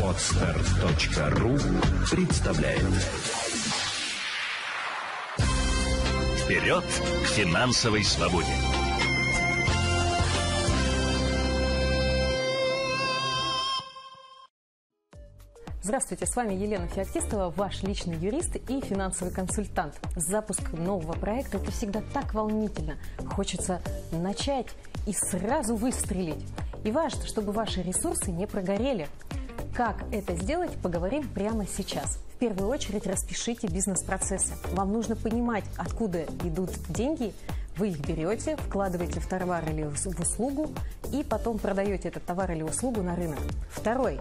Отстар.ру представляет Вперед к финансовой свободе! Здравствуйте, с вами Елена Феоктистова, ваш личный юрист и финансовый консультант. Запуск нового проекта – это всегда так волнительно. Хочется начать и сразу выстрелить. И важно, чтобы ваши ресурсы не прогорели. Как это сделать, поговорим прямо сейчас. В первую очередь распишите бизнес-процессы. Вам нужно понимать, откуда идут деньги, вы их берете, вкладываете в товар или в услугу и потом продаете этот товар или услугу на рынок. Второй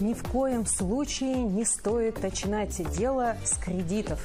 ни в коем случае не стоит начинать дело с кредитов.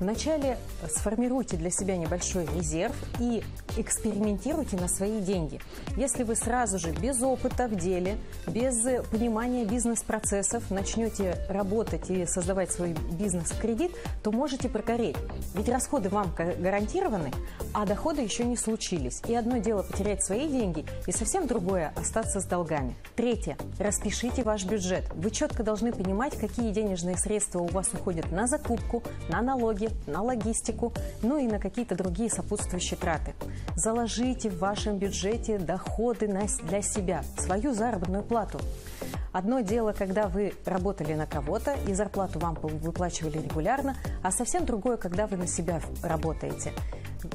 Вначале сформируйте для себя небольшой резерв и экспериментируйте на свои деньги. Если вы сразу же без опыта в деле, без понимания бизнес-процессов начнете работать и создавать свой бизнес в кредит, то можете прогореть. Ведь расходы вам гарантированы, а доходы еще не случились. И одно дело потерять свои деньги, и совсем другое остаться с долгами. Третье. Распишите ваш бюджет. Вы четко должны понимать, какие денежные средства у вас уходят на закупку, на налоги, на логистику, ну и на какие-то другие сопутствующие траты. Заложите в вашем бюджете доходы для себя, свою заработную плату. Одно дело, когда вы работали на кого-то и зарплату вам выплачивали регулярно, а совсем другое, когда вы на себя работаете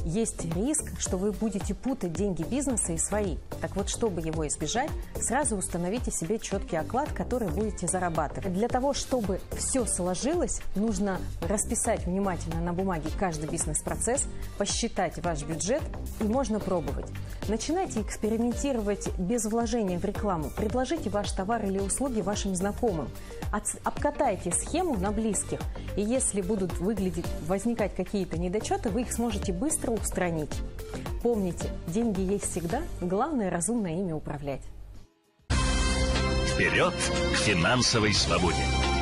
есть риск, что вы будете путать деньги бизнеса и свои. Так вот, чтобы его избежать, сразу установите себе четкий оклад, который будете зарабатывать. Для того, чтобы все сложилось, нужно расписать внимательно на бумаге каждый бизнес-процесс, посчитать ваш бюджет и можно пробовать. Начинайте экспериментировать без вложения в рекламу. Предложите ваш товар или услуги вашим знакомым. Обкатайте схему на близких. И если будут выглядеть, возникать какие-то недочеты, вы их сможете быстро устранить. Помните, деньги есть всегда, главное разумно ими управлять. Вперед к финансовой свободе!